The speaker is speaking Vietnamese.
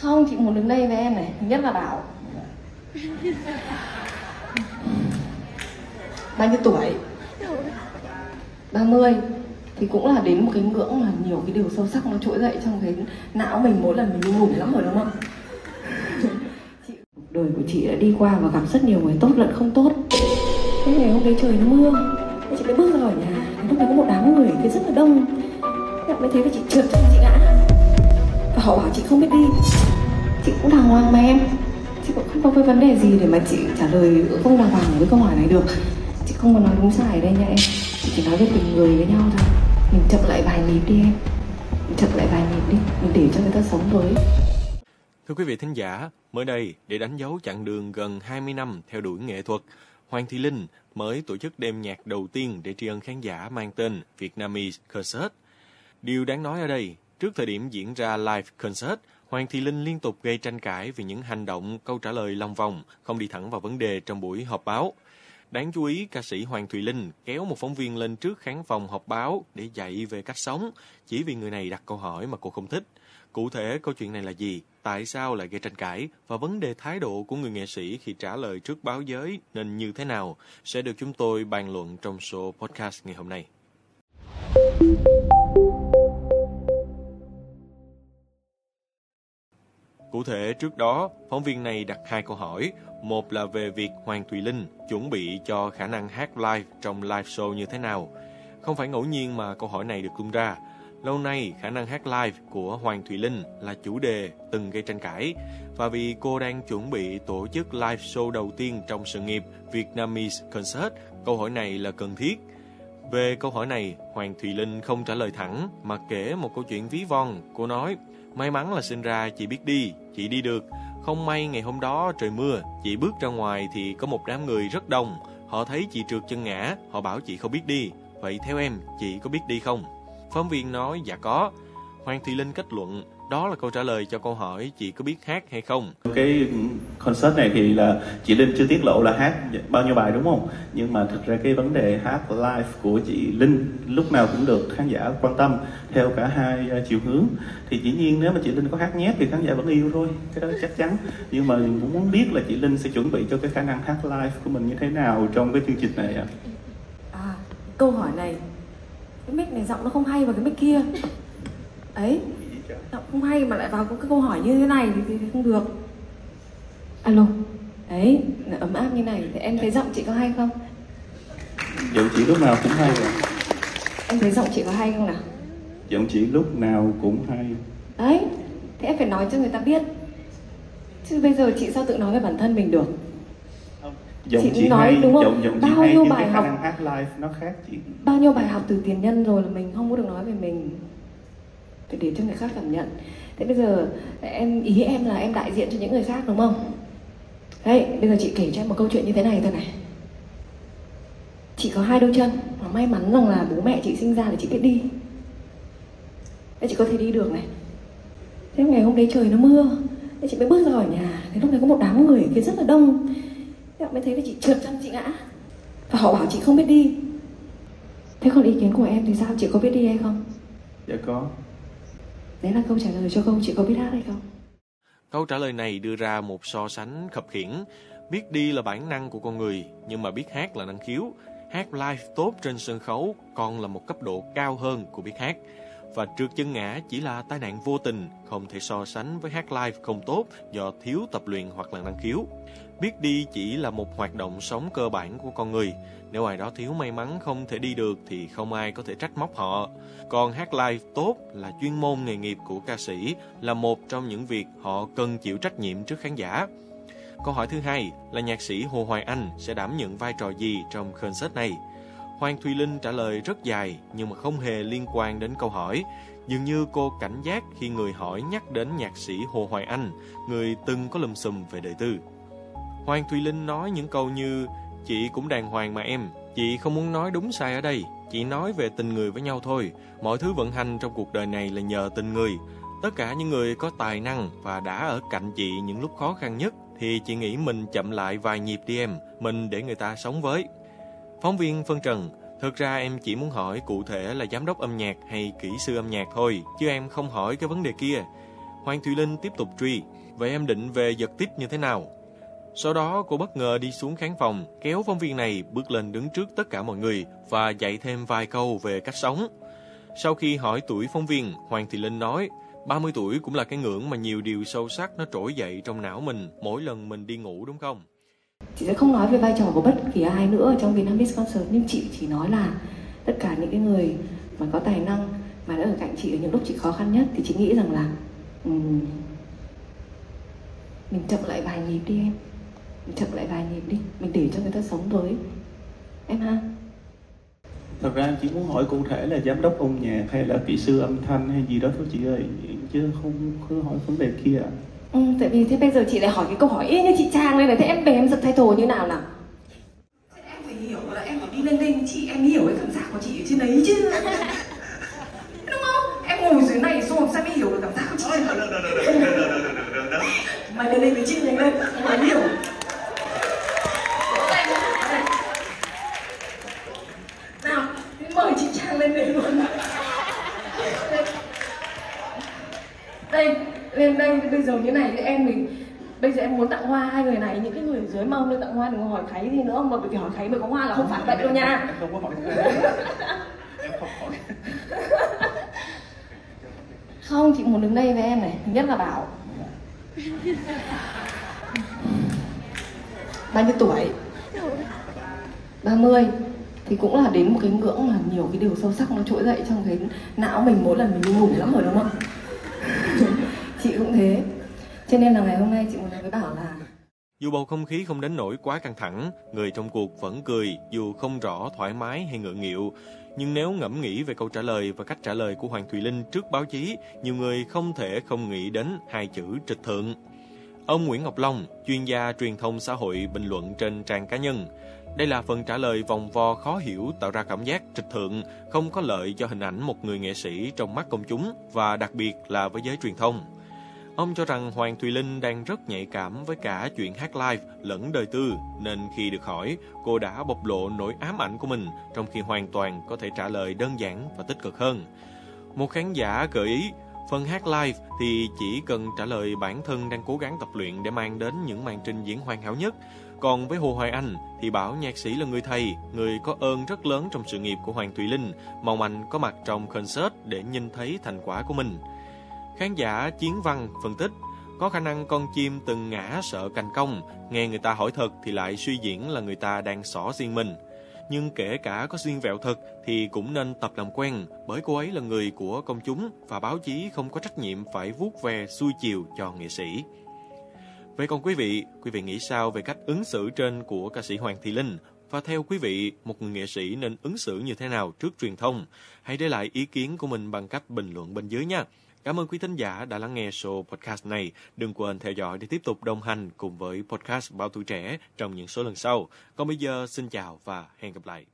Không, chị muốn đứng đây với em này Thứ nhất là bảo. Bao nhiêu tuổi? 30 Thì cũng là đến một cái ngưỡng mà nhiều cái điều sâu sắc nó trỗi dậy trong cái não mình mỗi lần mình ngủ lắm rồi đúng không? Chị, cuộc đời của chị đã đi qua và gặp rất nhiều người tốt lẫn không tốt. Thế ngày hôm đấy trời nó mưa. Chị mới bước ra khỏi nhà. Lúc đấy có một đám người thì rất là đông. Thế mới thấy là chị trượt chân chị ngã. Họ bảo chị không biết đi. Chị cũng đàng hoàng mà em. Chị cũng không có cái vấn đề gì để mà chị trả lời không đàng hoàng với câu hỏi này được. Chị không có nói đúng sai ở đây nha em. Chị chỉ nói về tình người với nhau thôi. Mình chậm lại vài nhịp đi em. Mình chậm lại vài nhịp đi. Mình để cho người ta sống với. Thưa quý vị thính giả, mới đây để đánh dấu chặng đường gần 20 năm theo đuổi nghệ thuật, Hoàng Thị Linh mới tổ chức đêm nhạc đầu tiên để tri ân khán giả mang tên Vietnamese Concert. Điều đáng nói ở đây, trước thời điểm diễn ra live concert, Hoàng Thị Linh liên tục gây tranh cãi vì những hành động, câu trả lời long vòng, không đi thẳng vào vấn đề trong buổi họp báo. Đáng chú ý, ca sĩ Hoàng Thùy Linh kéo một phóng viên lên trước khán phòng họp báo để dạy về cách sống, chỉ vì người này đặt câu hỏi mà cô không thích. Cụ thể, câu chuyện này là gì? Tại sao lại gây tranh cãi? Và vấn đề thái độ của người nghệ sĩ khi trả lời trước báo giới nên như thế nào? Sẽ được chúng tôi bàn luận trong số podcast ngày hôm nay. Cụ thể, trước đó, phóng viên này đặt hai câu hỏi. Một là về việc Hoàng Thùy Linh chuẩn bị cho khả năng hát live trong live show như thế nào. Không phải ngẫu nhiên mà câu hỏi này được tung ra. Lâu nay, khả năng hát live của Hoàng Thùy Linh là chủ đề từng gây tranh cãi. Và vì cô đang chuẩn bị tổ chức live show đầu tiên trong sự nghiệp Vietnamese Concert, câu hỏi này là cần thiết. Về câu hỏi này, Hoàng Thùy Linh không trả lời thẳng mà kể một câu chuyện ví von. Cô nói, may mắn là sinh ra chị biết đi, chị đi được. Không may ngày hôm đó trời mưa, chị bước ra ngoài thì có một đám người rất đông. Họ thấy chị trượt chân ngã, họ bảo chị không biết đi. Vậy theo em, chị có biết đi không? Phóng viên nói dạ có. Hoàng Thị Linh kết luận đó là câu trả lời cho câu hỏi chị có biết hát hay không. Cái concert này thì là chị Linh chưa tiết lộ là hát bao nhiêu bài đúng không? Nhưng mà thực ra cái vấn đề hát live của chị Linh lúc nào cũng được khán giả quan tâm theo cả hai à, chiều hướng. Thì dĩ nhiên nếu mà chị Linh có hát nhép thì khán giả vẫn yêu thôi, cái đó chắc chắn. Nhưng mà cũng muốn biết là chị Linh sẽ chuẩn bị cho cái khả năng hát live của mình như thế nào trong cái chương trình này ạ. À, câu hỏi này Cái mic này giọng nó không hay vào cái mic kia Ấy Giọng không hay mà lại vào cái câu hỏi như thế này thì, không được Alo Đấy, ấm áp như này Thì em thấy giọng chị có hay không? Giọng chị lúc nào cũng hay ạ. Em thấy giọng chị có hay không nào? Giọng chị lúc nào cũng hay. Đấy, thế em phải nói cho người ta biết Chứ bây giờ chị sao tự nói về bản thân mình được Giọng Chị chị, nói hay, đúng không? giọng chị Bao nhiêu bài học- hát live nó khác chị. Bao nhiêu bài học từ tiền nhân rồi là mình không có được nói về mình để, để cho người khác cảm nhận Thế bây giờ em ý em là em đại diện cho những người khác đúng không? Đấy, bây giờ chị kể cho em một câu chuyện như thế này thôi này Chị có hai đôi chân Và may mắn rằng là bố mẹ chị sinh ra để chị biết đi Thế chị có thể đi được này Thế ngày hôm đấy trời nó mưa Thế chị mới bước ra khỏi nhà Thế lúc đấy có một đám người ở kia rất là đông Thế họ mới thấy là chị trượt chân chị ngã Và họ bảo chị không biết đi Thế còn ý kiến của em thì sao? Chị có biết đi hay không? Dạ có. Đấy là câu trả lời cho câu chị có biết hát hay không? Câu trả lời này đưa ra một so sánh khập khiển. Biết đi là bản năng của con người, nhưng mà biết hát là năng khiếu. Hát live tốt trên sân khấu còn là một cấp độ cao hơn của biết hát. Và trượt chân ngã chỉ là tai nạn vô tình, không thể so sánh với hát live không tốt do thiếu tập luyện hoặc là năng khiếu. Biết đi chỉ là một hoạt động sống cơ bản của con người. Nếu ai đó thiếu may mắn không thể đi được thì không ai có thể trách móc họ. Còn hát live tốt là chuyên môn nghề nghiệp của ca sĩ, là một trong những việc họ cần chịu trách nhiệm trước khán giả. Câu hỏi thứ hai là nhạc sĩ Hồ Hoài Anh sẽ đảm nhận vai trò gì trong concert này? Hoàng Thùy Linh trả lời rất dài nhưng mà không hề liên quan đến câu hỏi. Dường như cô cảnh giác khi người hỏi nhắc đến nhạc sĩ Hồ Hoài Anh, người từng có lùm xùm về đời tư. Hoàng Thùy Linh nói những câu như Chị cũng đàng hoàng mà em, chị không muốn nói đúng sai ở đây, chị nói về tình người với nhau thôi. Mọi thứ vận hành trong cuộc đời này là nhờ tình người. Tất cả những người có tài năng và đã ở cạnh chị những lúc khó khăn nhất thì chị nghĩ mình chậm lại vài nhịp đi em, mình để người ta sống với. Phóng viên phân trần, thực ra em chỉ muốn hỏi cụ thể là giám đốc âm nhạc hay kỹ sư âm nhạc thôi, chứ em không hỏi cái vấn đề kia. Hoàng Thùy Linh tiếp tục truy. Vậy em định về giật tiếp như thế nào? Sau đó cô bất ngờ đi xuống khán phòng, kéo phóng viên này bước lên đứng trước tất cả mọi người và dạy thêm vài câu về cách sống. Sau khi hỏi tuổi phóng viên, Hoàng Thị Linh nói, 30 tuổi cũng là cái ngưỡng mà nhiều điều sâu sắc nó trỗi dậy trong não mình mỗi lần mình đi ngủ đúng không? Chị sẽ không nói về vai trò của bất kỳ ai nữa ở trong Vietnam Miss Concert nhưng chị chỉ nói là tất cả những cái người mà có tài năng mà đã ở cạnh chị ở những lúc chị khó khăn nhất thì chị nghĩ rằng là um, mình chậm lại vài nhịp đi em. Mình chậm lại vài nhịp đi mình để cho người ta sống với em ha. Thật ra chỉ muốn hỏi cụ thể là giám đốc âm nhạc hay là kỹ sư âm thanh hay gì đó thôi chị ơi chứ không cứ hỏi vấn đề kia. ạ ừ, tại vì thế bây giờ chị lại hỏi cái câu hỏi y như chị trang đây này thế em về em giật thay thồ như nào nào em phải hiểu là em phải đi lên đây với chị em hiểu cái cảm giác của chị ở trên đấy chứ đúng không em ngồi dưới này xong làm sao mới hiểu được cảm giác của chị mày lên đây với chị nhanh lên mày hiểu nào mời chị trang lên đây luôn đây lên đây bây giờ như này thì em mình bây giờ em muốn tặng hoa hai người này những cái người dưới mong lên tặng hoa đừng hỏi kháy gì nữa mà bởi vì hỏi kháy mới có hoa là không phải vậy đâu nha. Em không có hỏi em không hỏi không chị muốn đứng đây với em này thứ nhất là bảo. Bao nhiêu tuổi? 30 thì cũng là đến một cái ngưỡng mà nhiều cái điều sâu sắc nó trỗi dậy trong cái não mình mỗi lần mình ngủ lắm rồi đúng không? Chị cũng thế cho nên là ngày hôm nay chị muốn nói với bảo là Dù bầu không khí không đến nỗi quá căng thẳng, người trong cuộc vẫn cười dù không rõ thoải mái hay ngượng nghịu. Nhưng nếu ngẫm nghĩ về câu trả lời và cách trả lời của Hoàng Thùy Linh trước báo chí, nhiều người không thể không nghĩ đến hai chữ trịch thượng. Ông Nguyễn Ngọc Long, chuyên gia truyền thông xã hội bình luận trên trang cá nhân. Đây là phần trả lời vòng vo khó hiểu tạo ra cảm giác trịch thượng, không có lợi cho hình ảnh một người nghệ sĩ trong mắt công chúng và đặc biệt là với giới truyền thông. Ông cho rằng Hoàng Thùy Linh đang rất nhạy cảm với cả chuyện hát live lẫn đời tư, nên khi được hỏi, cô đã bộc lộ nỗi ám ảnh của mình, trong khi hoàn toàn có thể trả lời đơn giản và tích cực hơn. Một khán giả gợi ý, phần hát live thì chỉ cần trả lời bản thân đang cố gắng tập luyện để mang đến những màn trình diễn hoàn hảo nhất. Còn với Hồ Hoài Anh thì bảo nhạc sĩ là người thầy, người có ơn rất lớn trong sự nghiệp của Hoàng Thùy Linh, mong anh có mặt trong concert để nhìn thấy thành quả của mình. Khán giả Chiến Văn phân tích, có khả năng con chim từng ngã sợ cành công, nghe người ta hỏi thật thì lại suy diễn là người ta đang xỏ riêng mình. Nhưng kể cả có xuyên vẹo thật thì cũng nên tập làm quen, bởi cô ấy là người của công chúng và báo chí không có trách nhiệm phải vuốt ve xuôi chiều cho nghệ sĩ. Vậy còn quý vị, quý vị nghĩ sao về cách ứng xử trên của ca sĩ Hoàng Thị Linh? Và theo quý vị, một người nghệ sĩ nên ứng xử như thế nào trước truyền thông? Hãy để lại ý kiến của mình bằng cách bình luận bên dưới nha. Cảm ơn quý thính giả đã lắng nghe show podcast này. Đừng quên theo dõi để tiếp tục đồng hành cùng với podcast Bao Tuổi Trẻ trong những số lần sau. Còn bây giờ, xin chào và hẹn gặp lại.